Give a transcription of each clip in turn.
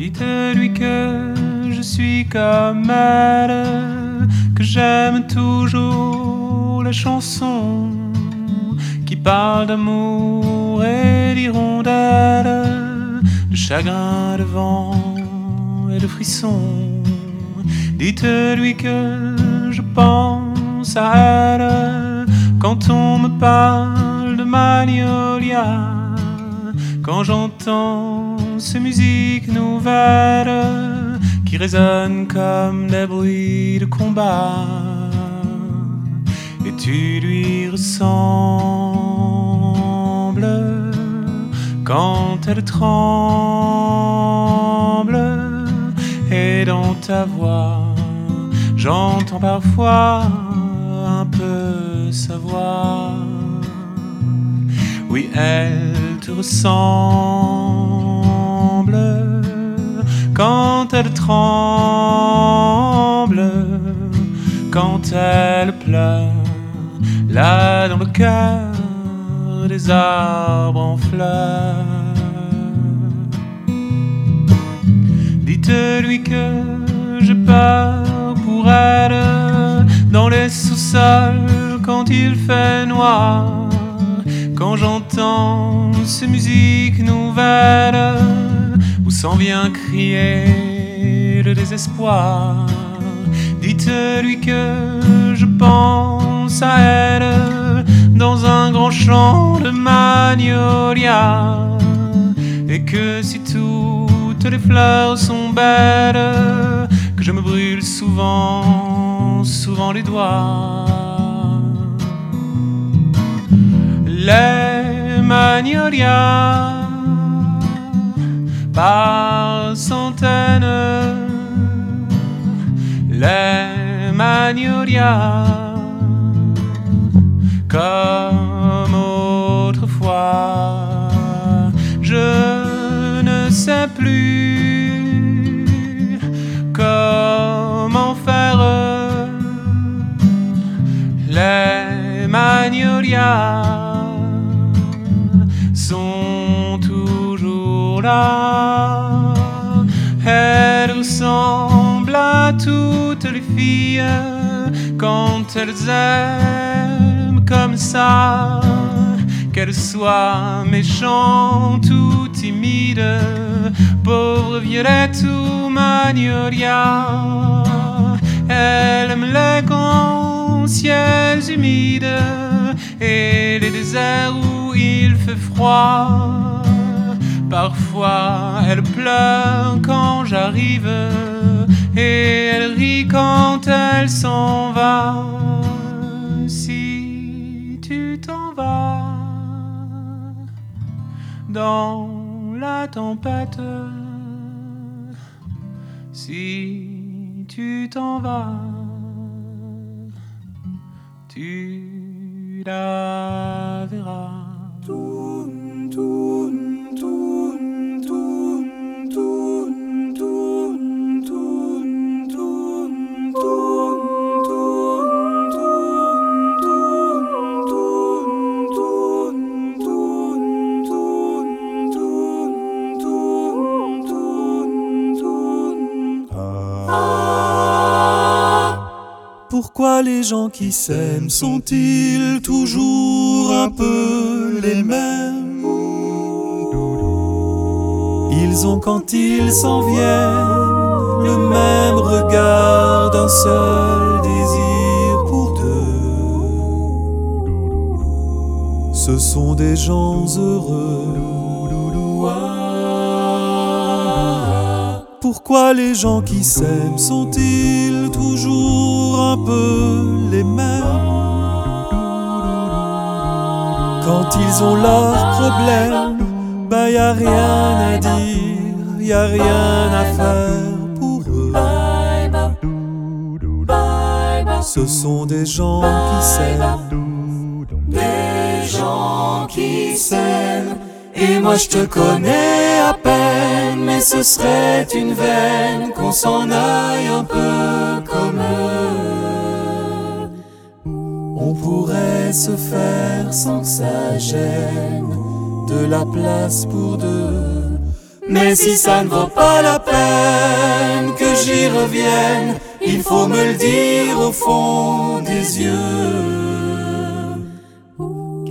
Dites-lui que je suis comme elle, que j'aime toujours les chansons qui parlent d'amour et d'hirondelles, de chagrin, de vent et de frissons. Dites-lui que je pense à elle quand on me parle de Magnolia, quand j'entends ces musiques nouvelles qui résonnent comme des bruits de combat. Et tu lui ressembles quand elle tremble et dans ta voix j'entends parfois un peu sa voix. Oui, elle te ressemble quand elle tremble, quand elle pleure, là dans le cœur des arbres en fleurs. Dites-lui que j'ai peur pour elle dans les sous-sols quand il fait noir, quand j'entends ces musiques nouvelles s'en vient crier le désespoir. Dites-lui que je pense à elle dans un grand champ de magnolia et que si toutes les fleurs sont belles, que je me brûle souvent, souvent les doigts. Les magnolias par centaines, les magnolias comme autrefois. Je ne sais plus quand elles aiment comme ça. Qu'elles soient méchantes ou timides, pauvre violette ou magnolia. Elle aime les grands ciels humides et les déserts où il fait froid. Parfois elle pleure quand j'arrive et elle rit quand elle s'en va. Si tu t'en vas dans la tempête, si tu t'en vas, tu la verras. Pourquoi les gens qui s'aiment sont-ils toujours un peu les mêmes? Ils ont quand ils s'en viennent le même regard d'un seul désir pour deux. Ce sont des gens heureux. Pourquoi les gens qui s'aiment sont-ils toujours un peu les mêmes Quand ils ont leurs problèmes, bah y a rien à dire, y a rien à faire pour eux. Ce sont des gens qui s'aiment, des gens qui s'aiment. Et moi je te connais mais ce serait une veine qu'on s'en aille un peu comme eux. On pourrait se faire sans que ça gêne de la place pour deux. Mais si ça ne vaut pas la peine que j'y revienne, il faut me le dire au fond des yeux.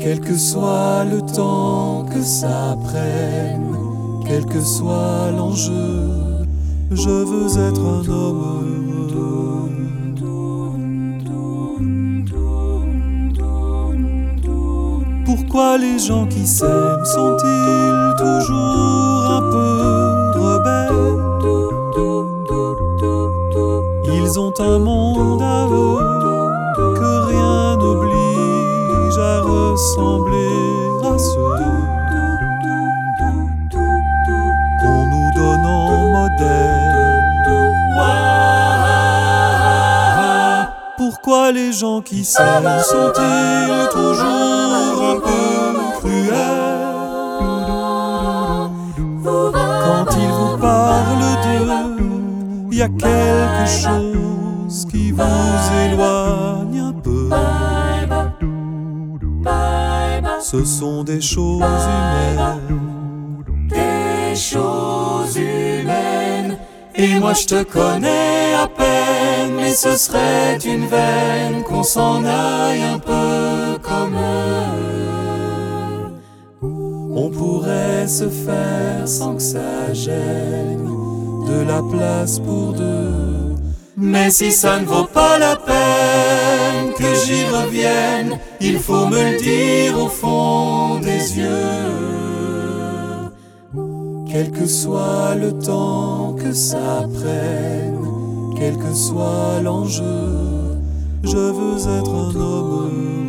Quel que soit le temps que ça prenne, quel que soit l'enjeu, je veux être un homme. Pourquoi les gens qui s'aiment sont-ils toujours un peu rebelles? Ils ont un monde à eux Pourquoi les gens qui s'aiment sont-ils toujours un peu cruels Quand ils vous parlent d'eux, y a quelque chose qui vous éloigne un peu. Ce sont des choses humaines, des choses humaines. Et moi je te connais à peine, mais ce serait une veine qu'on s'en aille un peu comme eux. On pourrait se faire sans que ça gêne de la place pour deux. Mais si ça ne vaut pas la peine que j'y revienne, il faut me le dire au fond des yeux. Quel que soit le temps que ça prenne, quel que soit l'enjeu, je veux être un homme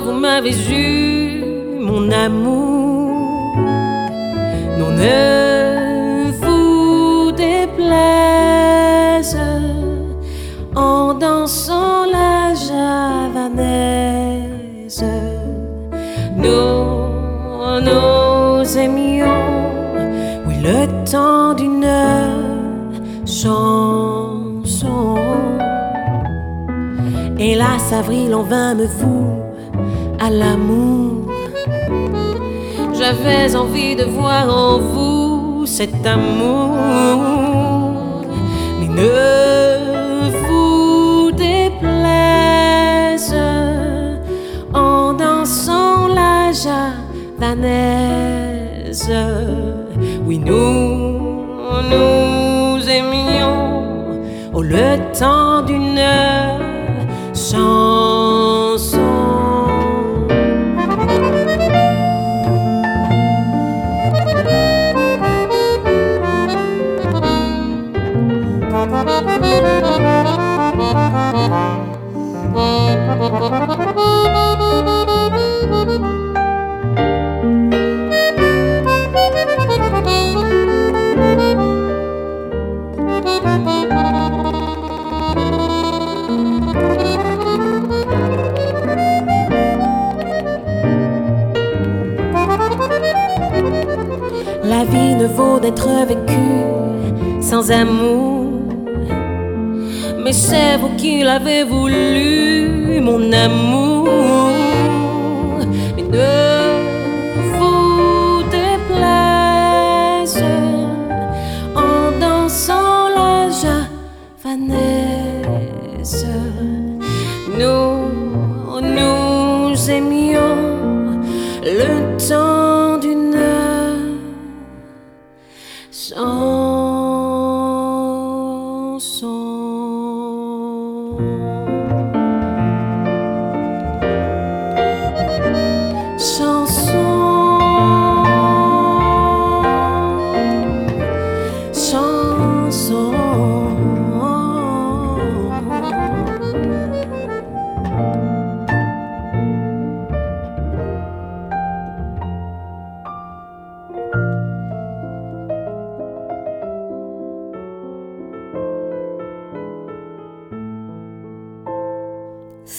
vous vous m'avez eu, mon amour. Non, ne vous déplaise en dansant la javanaise? Nous, nous aimions, oui, le temps d'une chanson. Hélas, avril en vain me voue l'amour. J'avais envie de voir en vous cet amour, mais ne vous déplaise en dansant la javanaise. Oui, nous, nous aimions oh, le temps d'une chanson. D'être vécue sans amour. mais c'est vous qui l'avez voulu, mon amour.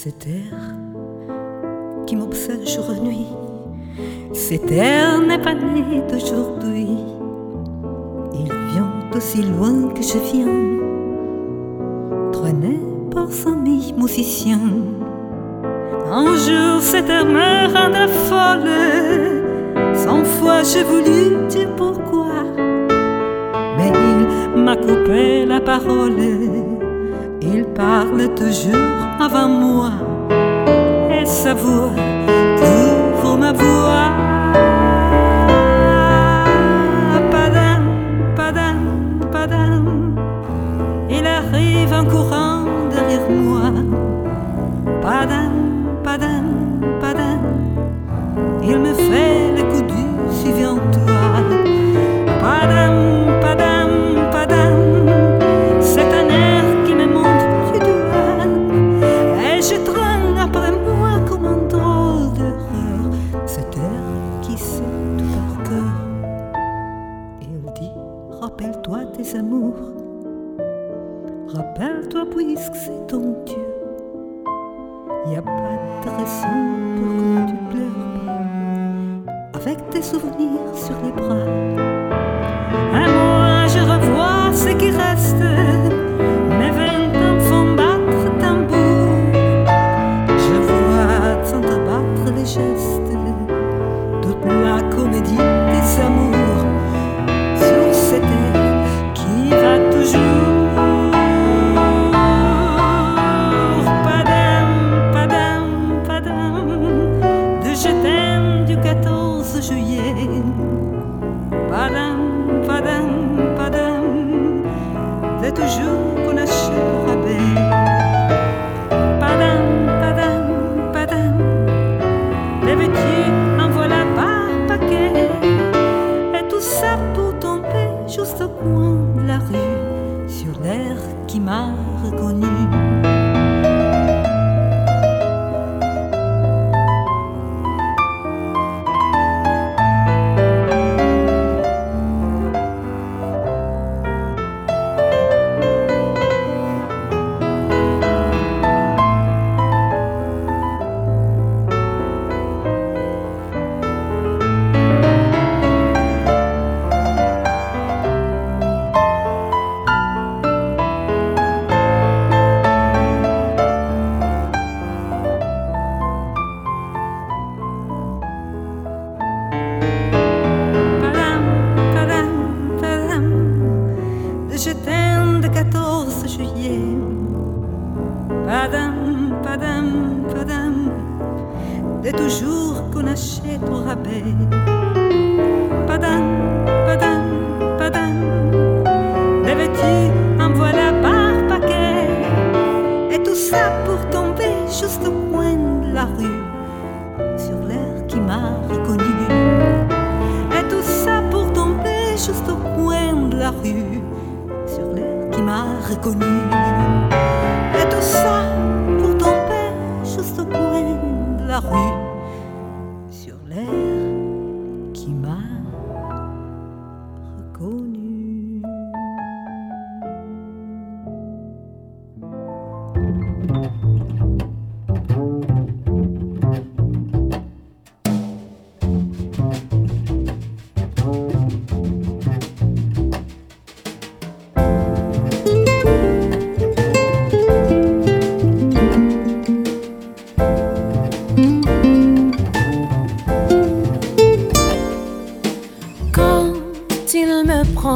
Cet air qui m'obsède jour et nuit, cet air n'est pas né d'aujourd'hui. Il vient d'aussi loin que je viens, traîné par amis musiciens. Un jour cet air me rendra folle, cent fois j'ai voulu dire pourquoi, mais il m'a coupé la parole. Il parle toujours avant moi et sa voix pour ma voix. Padam, padam, padam, il arrive en courant derrière moi. Padam.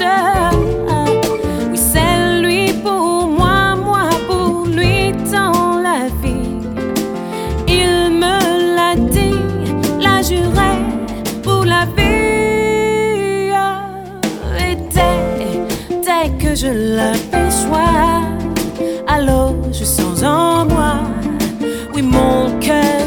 Oui, c'est lui pour moi, moi pour lui dans la vie. Il me l'a dit, l'a juré pour la vie. Et dès, que je l'aperçois, alors je sens en moi, oui, mon cœur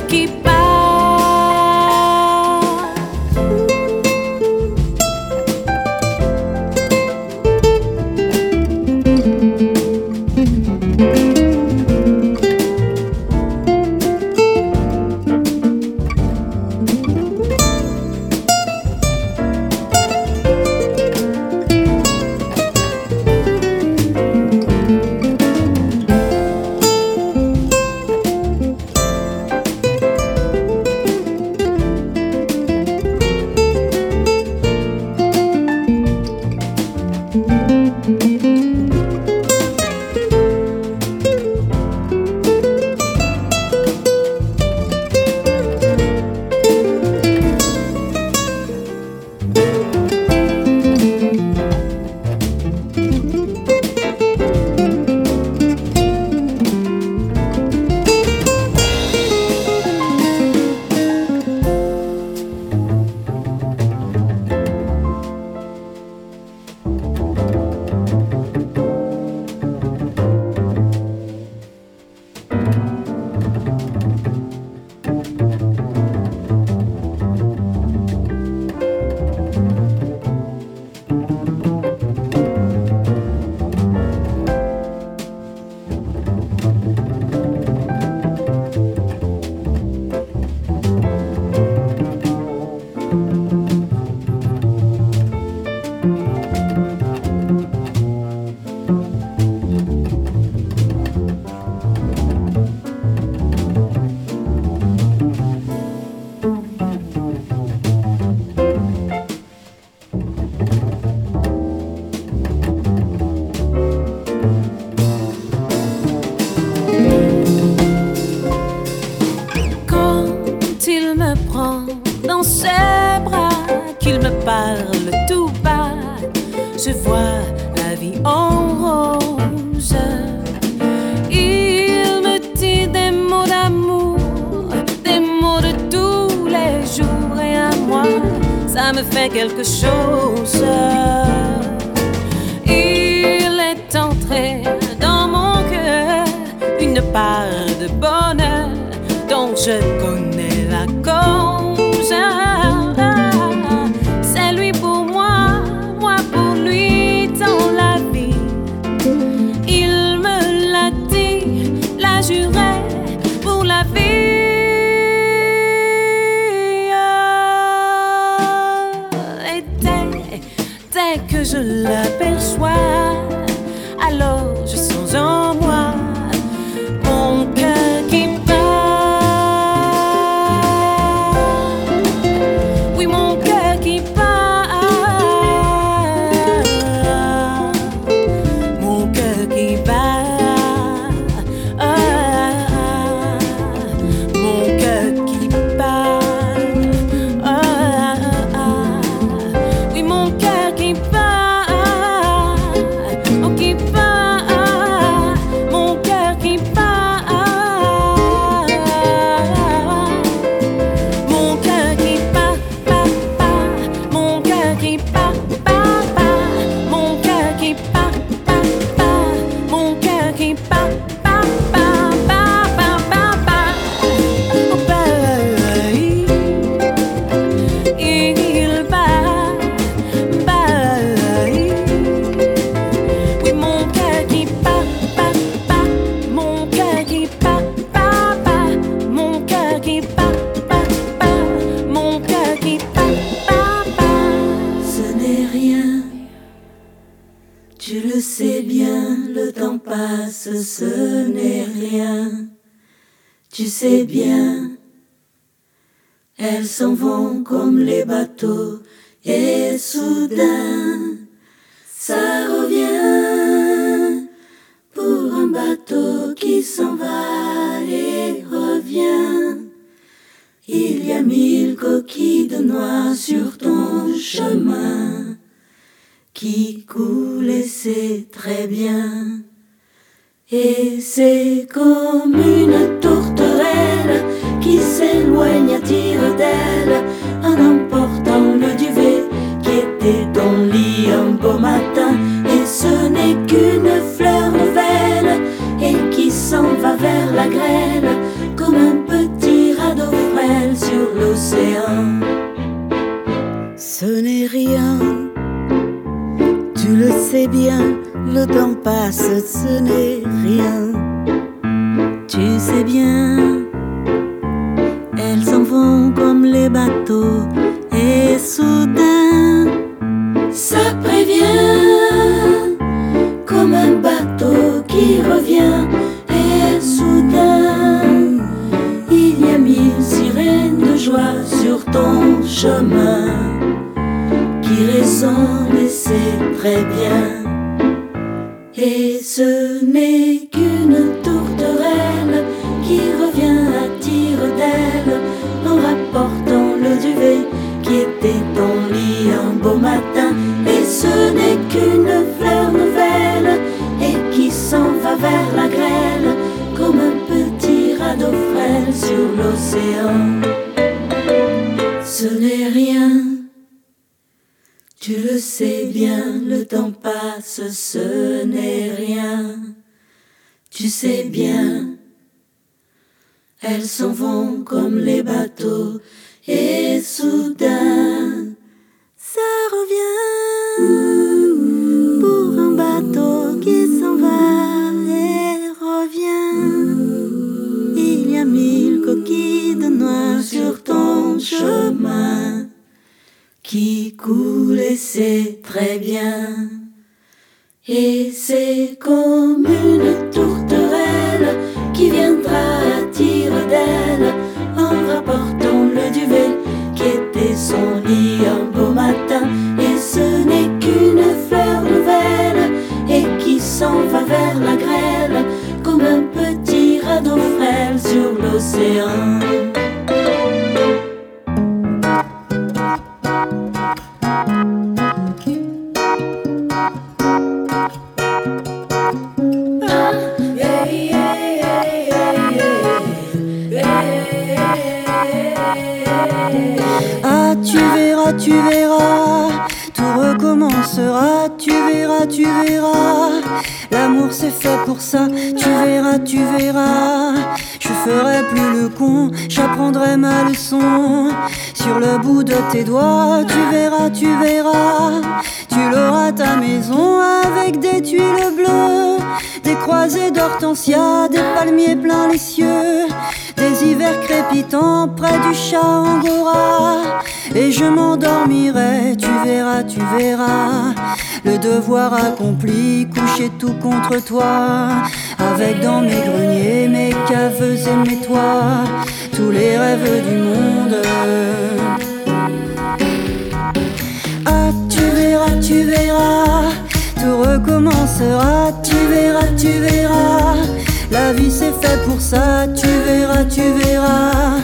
très bien. Et ce n'est qu'une tourterelle qui revient à tire d'aile en rapportant le duvet qui était ton lit un beau matin. Et ce n'est qu'une fleur nouvelle et qui s'en va vers la grêle comme un petit radeau frêle sur l'océan. Ce n'est rien. Tu le sais bien, le temps passe, ce n'est rien. Tu sais bien, elles s'en vont comme les bateaux, et soudain, ça revient pour un bateau qui s'en va et revient. Il y a mille coquilles de noix sur ton chemin qui coule et c'est très bien. Et c'est comme une tourterelle qui viendra à tire d'aile en rapportant le duvet qui était son lit un beau matin. Et ce n'est qu'une fleur nouvelle et qui s'en va vers la grêle comme un petit radeau frêle sur l'océan. Tu verras, tout recommencera, tu verras, tu verras. L'amour c'est fait pour ça, tu verras, tu verras. Je ferai plus le con, j'apprendrai ma leçon. Sur le bout de tes doigts, tu verras, tu verras. Tu l'auras ta maison avec des tuiles bleues, des croisées d'hortensia, des palmiers plein les cieux, des hivers crépitants près du chat angora. Je m'endormirai, tu verras, tu verras. Le devoir accompli, couché tout contre toi. Avec dans mes greniers mes caves et mes toits, tous les rêves du monde. Ah, tu verras, tu verras, tout recommencera, tu verras, tu verras. La vie c'est fait pour ça, tu verras, tu verras.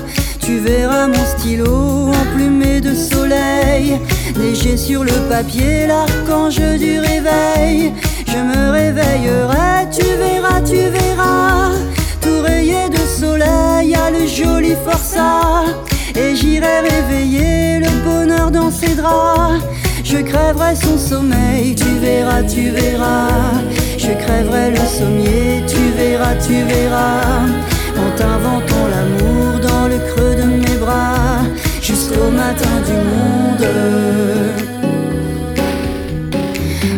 Tu verras mon stylo emplumé de soleil, léger sur le papier, l'archange du réveil. Je me réveillerai, tu verras, tu verras. Tout rayé de soleil à le joli forçat. Et j'irai réveiller le bonheur dans ses draps. Je crèverai son sommeil, tu verras, tu verras. Je crèverai le sommier, tu verras, tu verras. En t'inventant l'amour le creux de mes bras, jusqu'au matin du monde.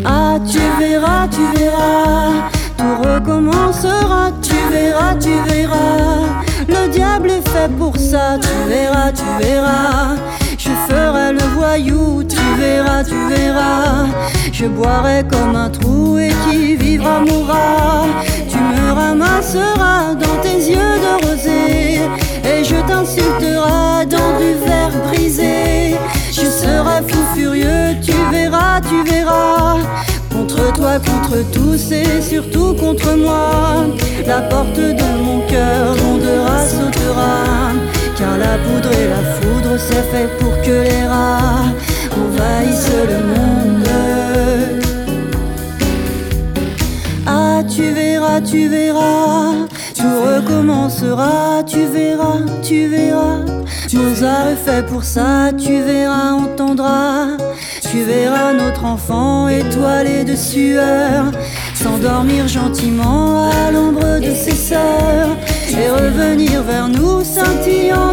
Ah, tu verras, tu verras, tout recommencera, tu verras, tu verras. Le diable est fait pour ça, tu verras, tu verras. Ferai le voyou, tu verras, tu verras. Je boirai comme un trou et qui vivra mourra. Tu me ramasseras dans tes yeux de rosée et je t'insulterai dans du verre brisé. Je serai fou furieux, tu verras, tu verras. Contre toi, contre tous et surtout contre moi. La porte de mon cœur grondera, sautera. Car la poudre et la foudre, c'est fait pour que les rats envahissent le monde. Ah, tu verras, tu verras. Tout recommencera, tu verras, tu verras. Mozart est fait pour ça, tu verras, entendras. Tu verras notre enfant étoilé de sueur s'endormir gentiment à l'ombre de ses sœurs et revenir vers nous scintillant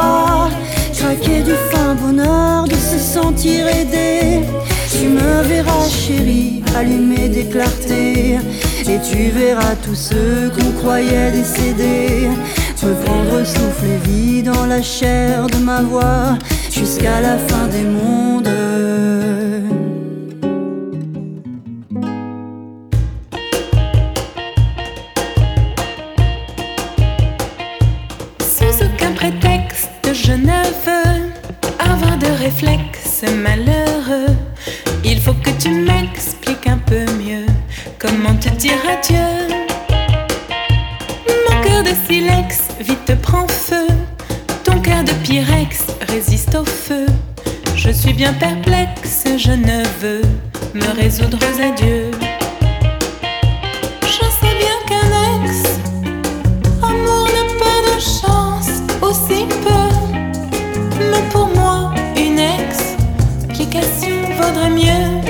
bras du fin bonheur de se sentir aidé. Tu me verras chérie allumer des clartés et tu verras tous ceux qu'on croyait décédés Reprendre souffle et vie dans la chair de ma voix jusqu'à la fin des mondes. Malheureux. Il faut que tu m'expliques un peu mieux comment te dire adieu. Mon cœur de silex vite prend feu. Ton cœur de pyrex résiste au feu. Je suis bien perplexe, je ne veux me résoudre aux adieux. Je sais bien qu'un ex, amour n'a pas de chance, aussi peu. Mais pour moi, explication vaudrait mieux.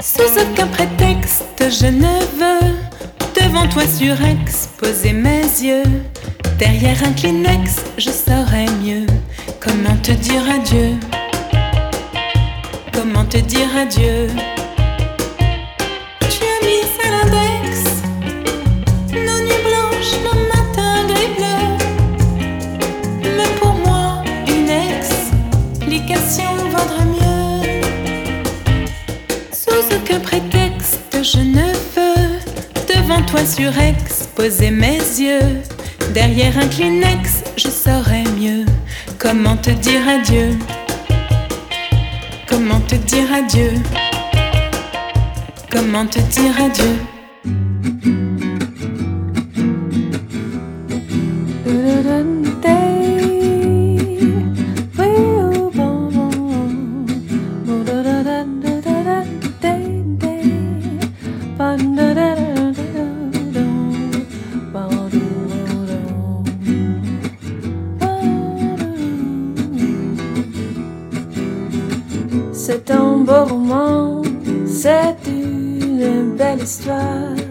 Sous aucun prétexte, je ne veux devant toi surex poser mes yeux. Derrière un Kleenex, je saurais mieux comment te dire adieu. Te dire adieu. Tu as mis à l'index nos nuits blanches, nos matins gris bleus. Mais pour moi, une explication vaudrait mieux. Sous aucun prétexte, je ne veux devant toi surex poser mes yeux. Derrière un Kleenex, je saurais mieux comment te dire adieu. Te dire adieu. Comment te dire adieu? Histoire.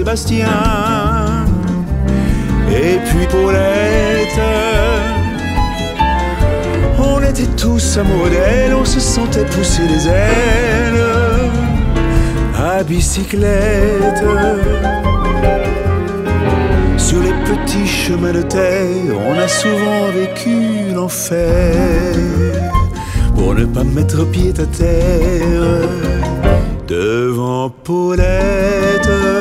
Sébastien. Et puis Paulette. On était tous amoureux d'elle, on se sentait pousser les ailes à bicyclette. Sur les petits chemins de terre, on a souvent vécu l'enfer. Pour ne pas mettre pied à terre devant Paulette.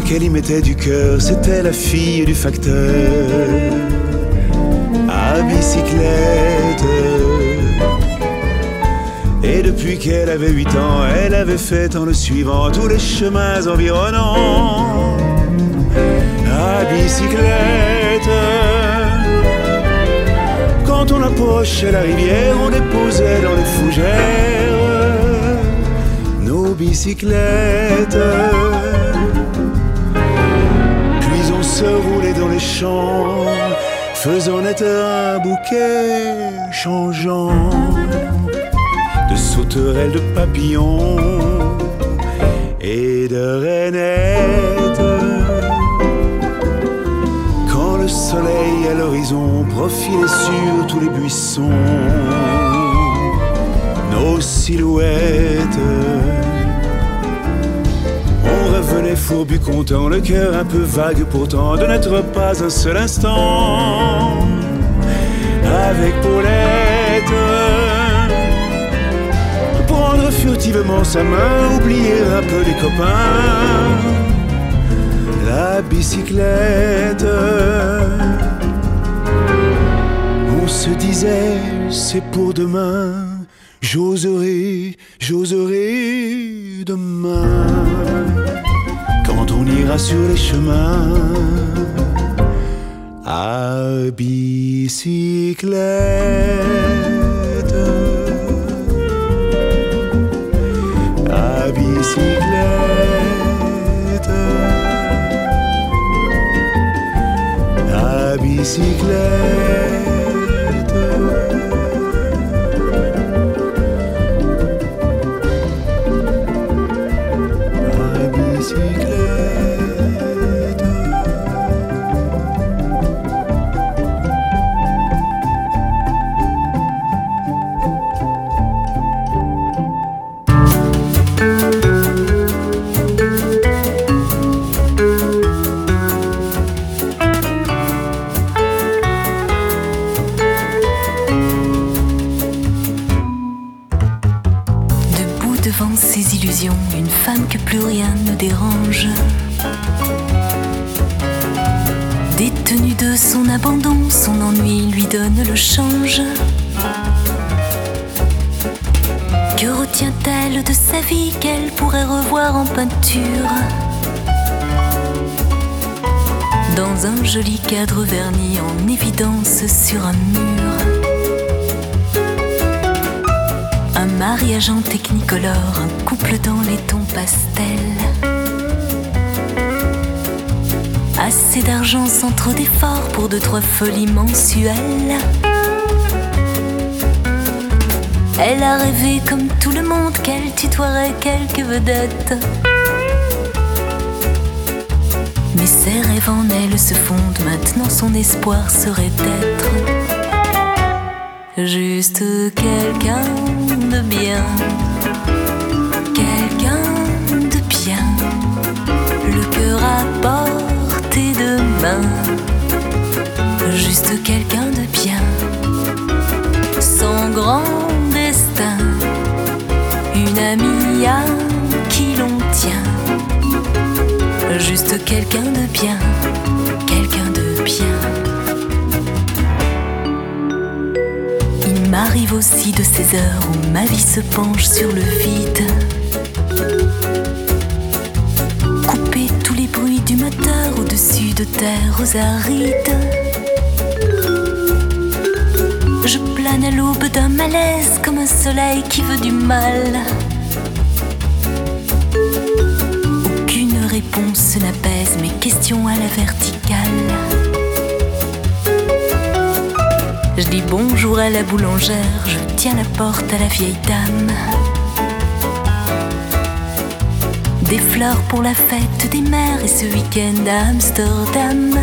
Qu'elle y mettait du cœur, c'était la fille du facteur à bicyclette. Et depuis qu'elle avait 8 ans, elle avait fait en le suivant tous les chemins environnants à bicyclette. Quand on approchait la rivière, on déposait dans les fougères nos bicyclettes. Se dans les champs, faisant naître un bouquet changeant de sauterelles, de papillons et de rainettes. Quand maisons profilées sur tous les buissons, nos silhouettes. Fourbu content, le cœur un peu vague pourtant, de n'être pas un seul instant avec Paulette. Prendre furtivement sa main, oublier un peu les copains, la bicyclette. On se disait, c'est pour demain, j'oserai, j'oserai demain, sur les chemins à bicyclette. À bicyclette. À bicyclette. Mais ses rêves en elle se fondent, maintenant son espoir serait d'être juste quelqu'un de bien, quelqu'un de bien, quelqu'un de bien. Il m'arrive aussi de ces heures où ma vie se penche sur le vide. Couper tous les bruits du moteur au-dessus de terres aux arides. Je plane à l'aube d'un malaise comme un soleil qui veut du mal. Réponse n'apaise mes questions à la verticale. Je dis bonjour à la boulangère, je tiens la porte à la vieille dame. Des fleurs pour la fête des mères et ce week-end à Amsterdam.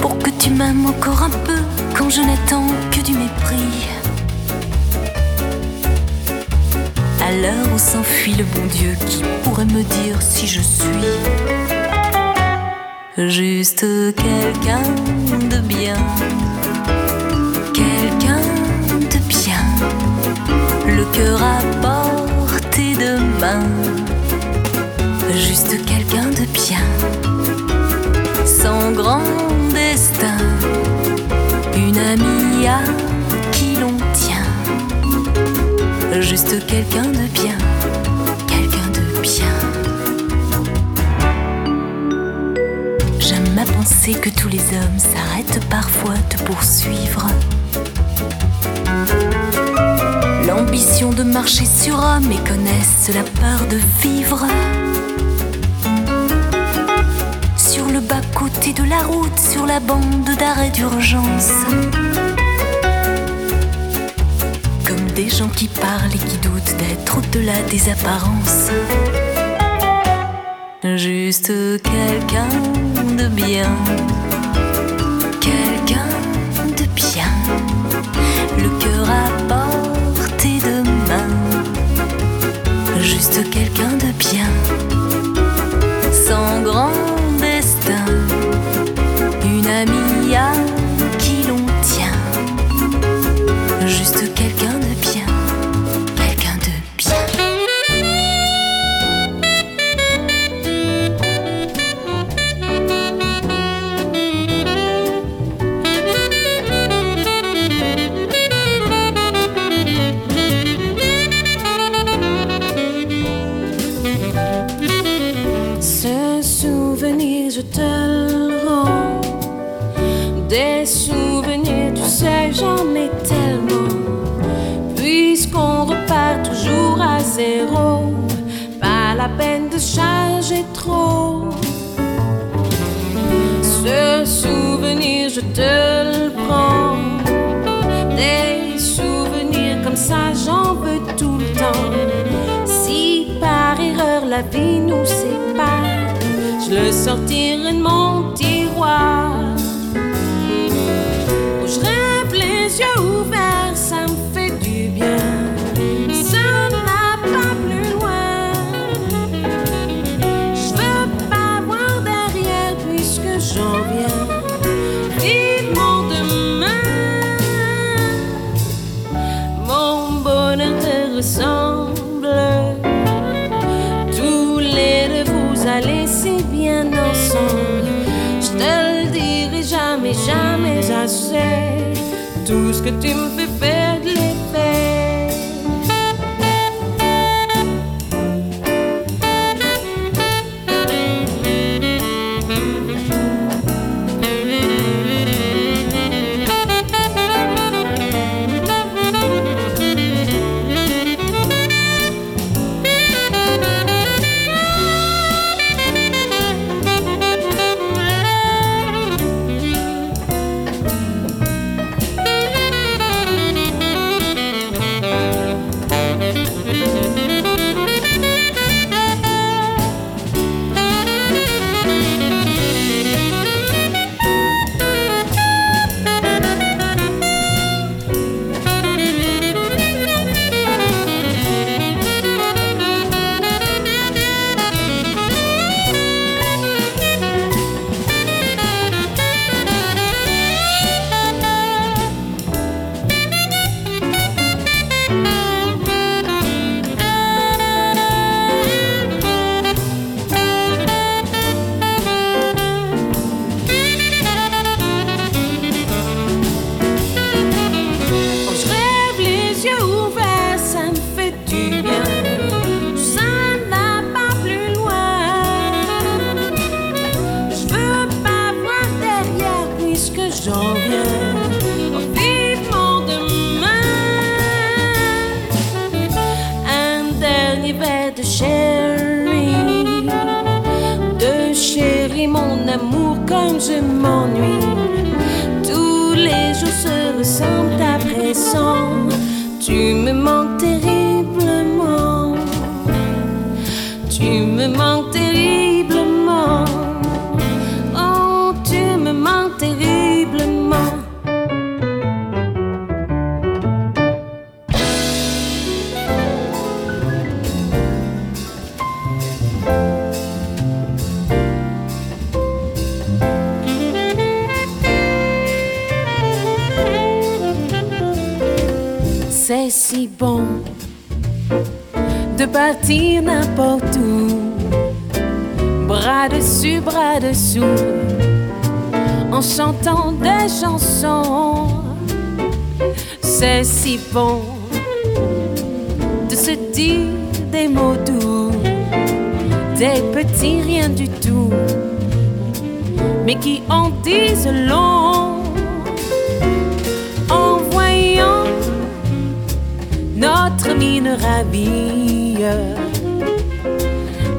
Pour que tu m'aimes encore un peu quand je n'attends que du mépris. À l'heure où s'enfuit le bon Dieu qui pourrait me dire si je suis juste quelqu'un de bien, quelqu'un de bien, le cœur à portée de main, juste quelqu'un de bien, sans grand destin, une amie à juste quelqu'un de bien, quelqu'un de bien. J'aime à penser que tous les hommes s'arrêtent parfois de poursuivre. L'ambition de marcher sur homme et connaissent la peur de vivre. Sur le bas-côté de la route, sur la bande d'arrêt d'urgence des gens qui parlent et qui doutent d'être au-delà des apparences. Juste quelqu'un de bien, quelqu'un de bien, le cœur à portée de main. Juste quelqu'un de bien.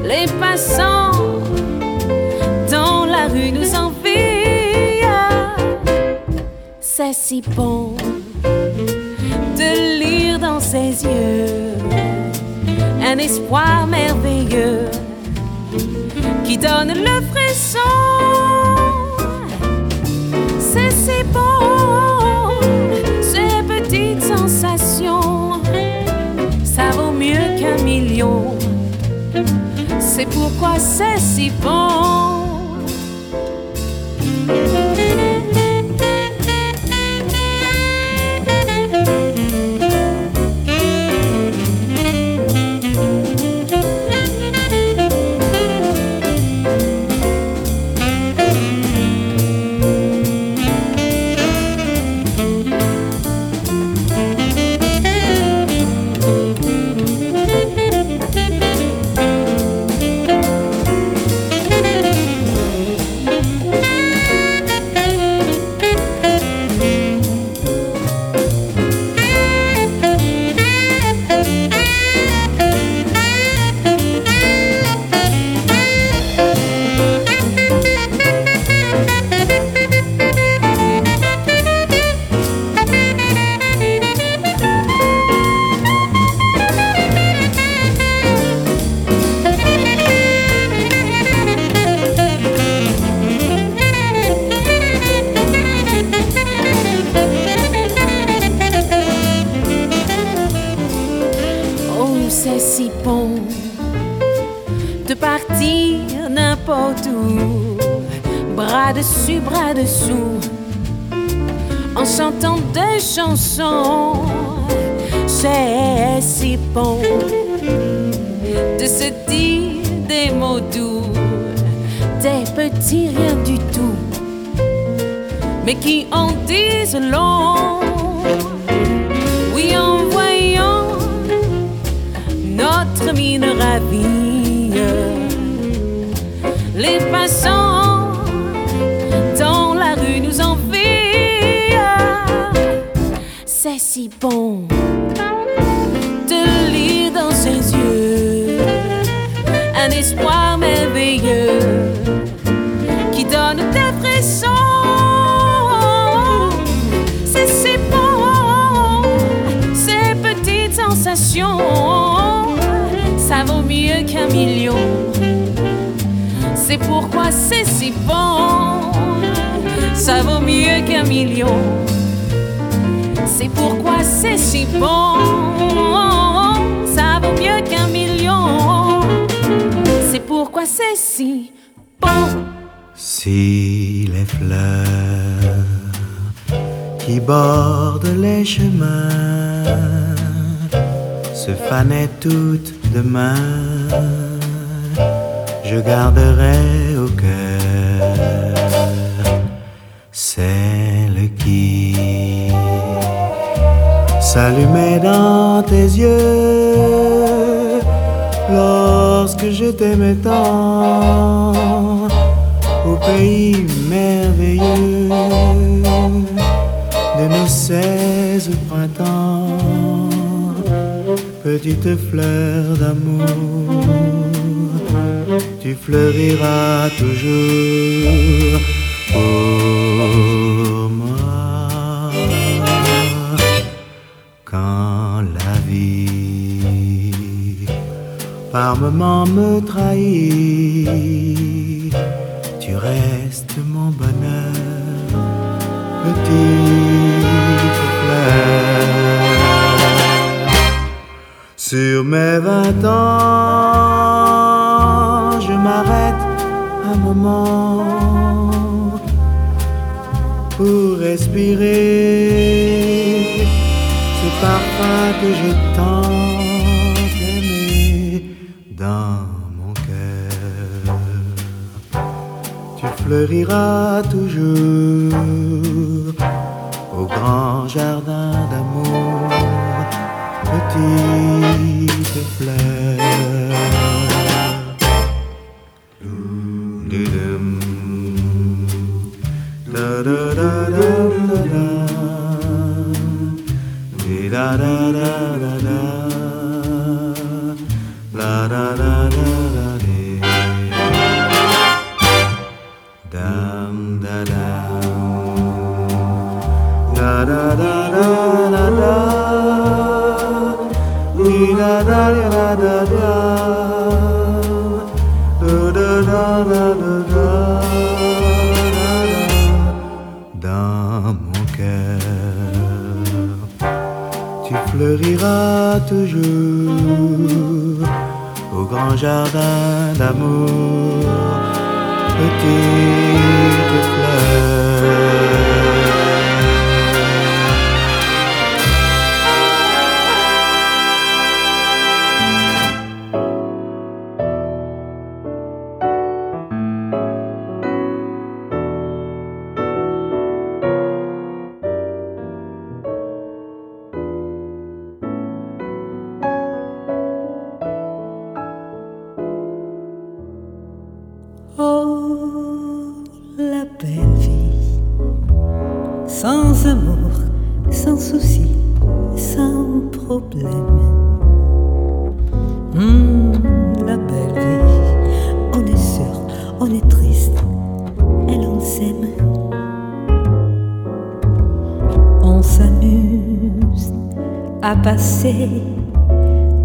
Les passants dans la rue nous envient. C'est si bon de lire dans ses yeux un espoir merveilleux qui donne le frisson. C'est si bon. C'est pourquoi c'est si bon. Mais qui en disent long. Oui, en voyant notre mine ravie, les passants dans la rue nous envient. C'est si bon qu'un million. C'est pourquoi c'est si bon, ça vaut mieux qu'un million. C'est pourquoi c'est si bon, ça vaut mieux qu'un million. C'est pourquoi c'est si bon. Si les fleurs qui bordent les chemins se fanaient toutes demain, je garderai au cœur celle qui s'allumait dans tes yeux lorsque je t'aimais tant au pays merveilleux de nos seize printemps, petite fleur d'amour, tu fleuriras toujours pour moi. Quand la vie par moments me trahit, tu restes Sur mes vingt ans, je m'arrête un moment pour respirer ce parfum que j'ai tant aimé dans mon cœur. Tu fleuriras toujours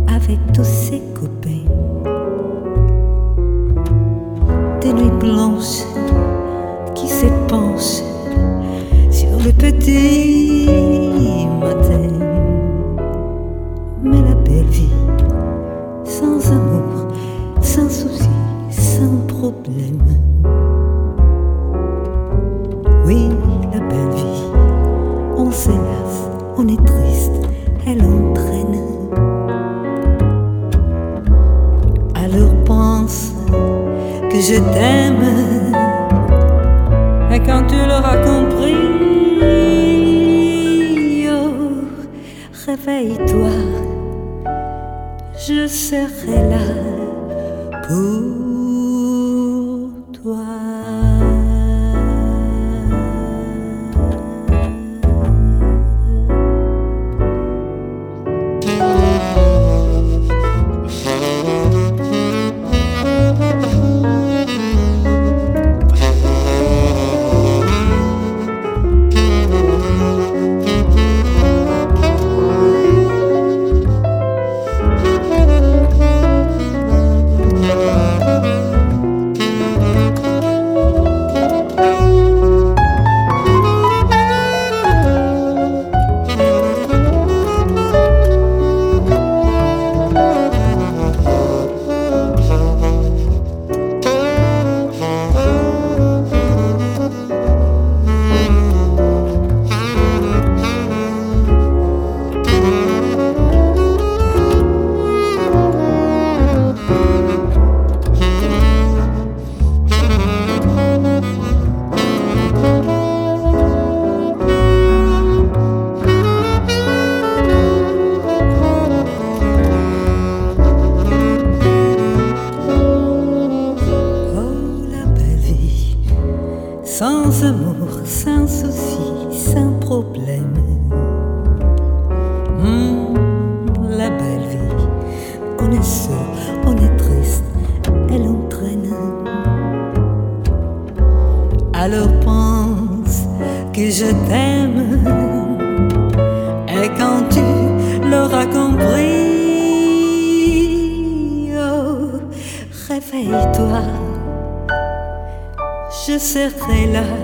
avec tous ses copains. des nuits blanches qui s'épanchent sur le petit serai là pour se cela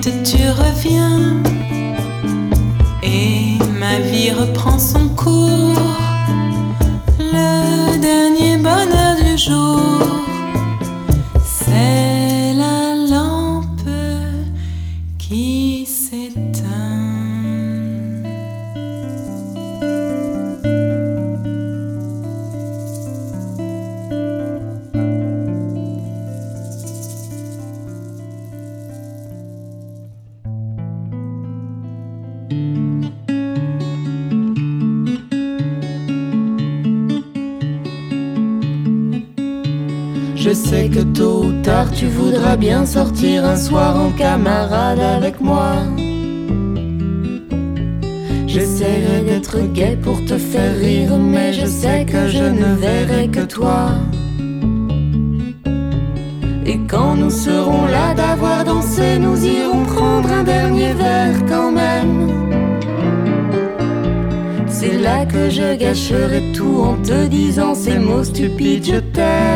bien un soir en camarade avec moi. J'essaierai d'être gai pour te faire rire, mais je sais que je ne verrai que toi. Et quand nous serons là d'avoir dansé, nous irons prendre un dernier verre quand même. C'est là que je gâcherai tout en te disant ces mots stupides, je t'aime.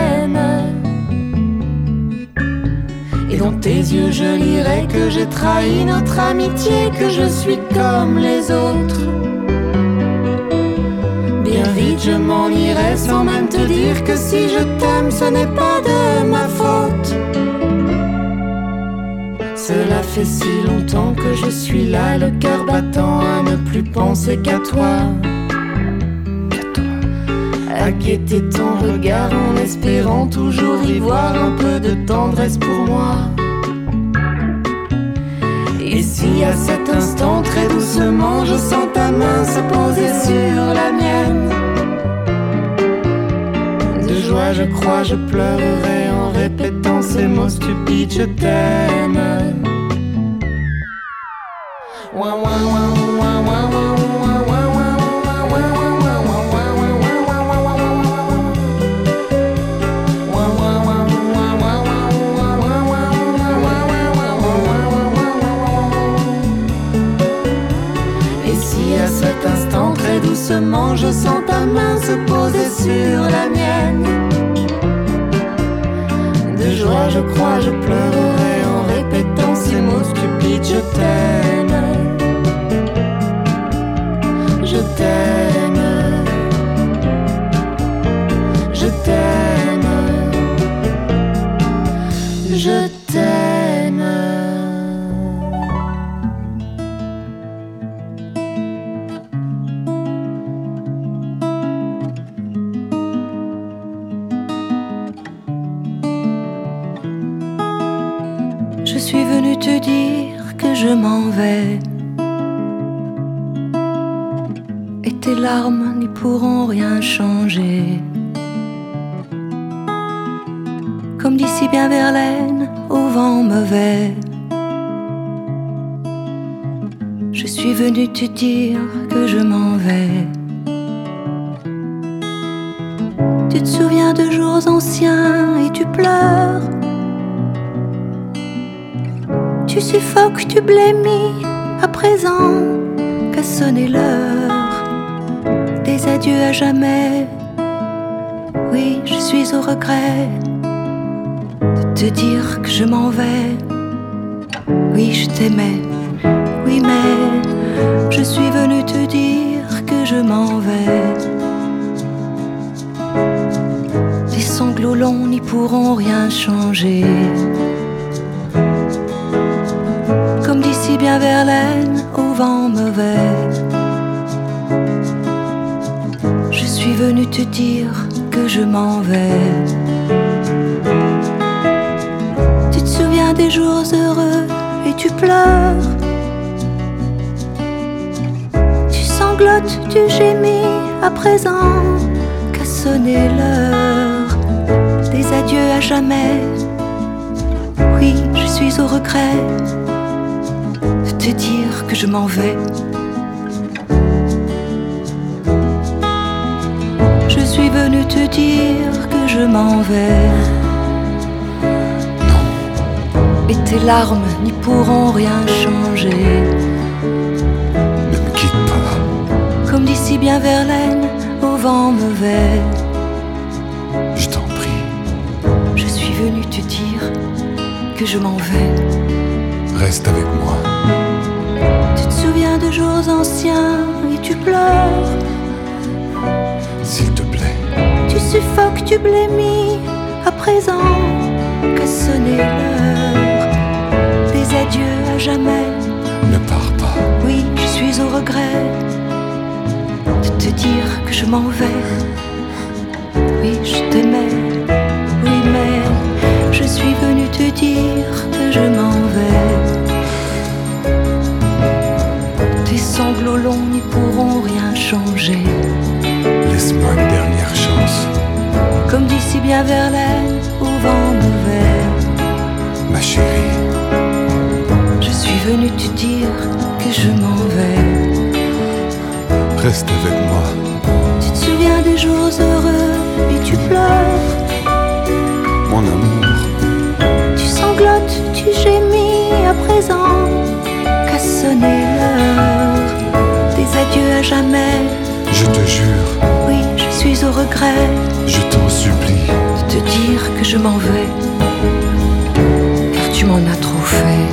Dans tes yeux je lirai que j'ai trahi notre amitié, que je suis comme les autres. Bien vite je m'en irai sans même te dire que si je t'aime ce n'est pas de ma faute. Cela fait si longtemps que je suis là, le cœur battant à ne plus penser qu'à toi. À guetter ton regard en espérant toujours y voir un peu de tendresse pour moi. Et si à cet instant, très doucement, je sens ta main se poser sur la mienne, de joie, je crois, je pleurerai en répétant ces mots stupides, je t'aime. Doucement, je sens ta main se poser sur la mienne, de joie, je crois, je pleurerai en répétant ces mots stupides, je t'aime. Suffoques, tu blémis, à présent qu'a sonné l'heure des adieux à jamais. Oui, je suis au regret de te dire que je m'en vais. Oui, je t'aimais, oui, mais je suis venu te dire que je m'en vais. Tes sanglots longs n'y pourront rien changer. Au vent mauvais. Je suis venu te dire que je m'en vais. Tu te souviens des jours heureux et tu pleures. Tu sanglotes, tu gémis à présent qu'a sonné l'heure des adieux à jamais. Oui, je suis au regret te dire que je m'en vais. Je suis venu te dire que je m'en vais. Et tes larmes n'y pourront rien changer. Ne me quitte pas, Comme d'ici bien Verlaine, au vent mauvais. je t'en prie. Je suis venu te dire que je m'en vais. Reste avec moi. Tu te souviens de jours anciens et tu pleures. S'il te plaît, Tu suffoques, tu blémis à présent qu'a sonné l'heure des adieux à jamais. ne pars pas. Oui, je suis au regret de te dire que je m'en vais. Oui, je t'aimais, oui, mais je suis venu te dire que je m'en vais. Sanglots longs n'y pourront rien changer. Laisse-moi une dernière chance, Comme d'ici bien Verlaine, au vent mauvais. ma chérie. Je suis venu te dire que je m'en vais. Reste avec moi. Tu te souviens des jours heureux et tu pleures. Mon amour, Tu sanglotes, tu gémis à présent qu'a sonné l'heure je te jure. Oui, je suis au regret. Je t'en supplie. De te dire que je m'en vais. Car tu m'en as trop fait.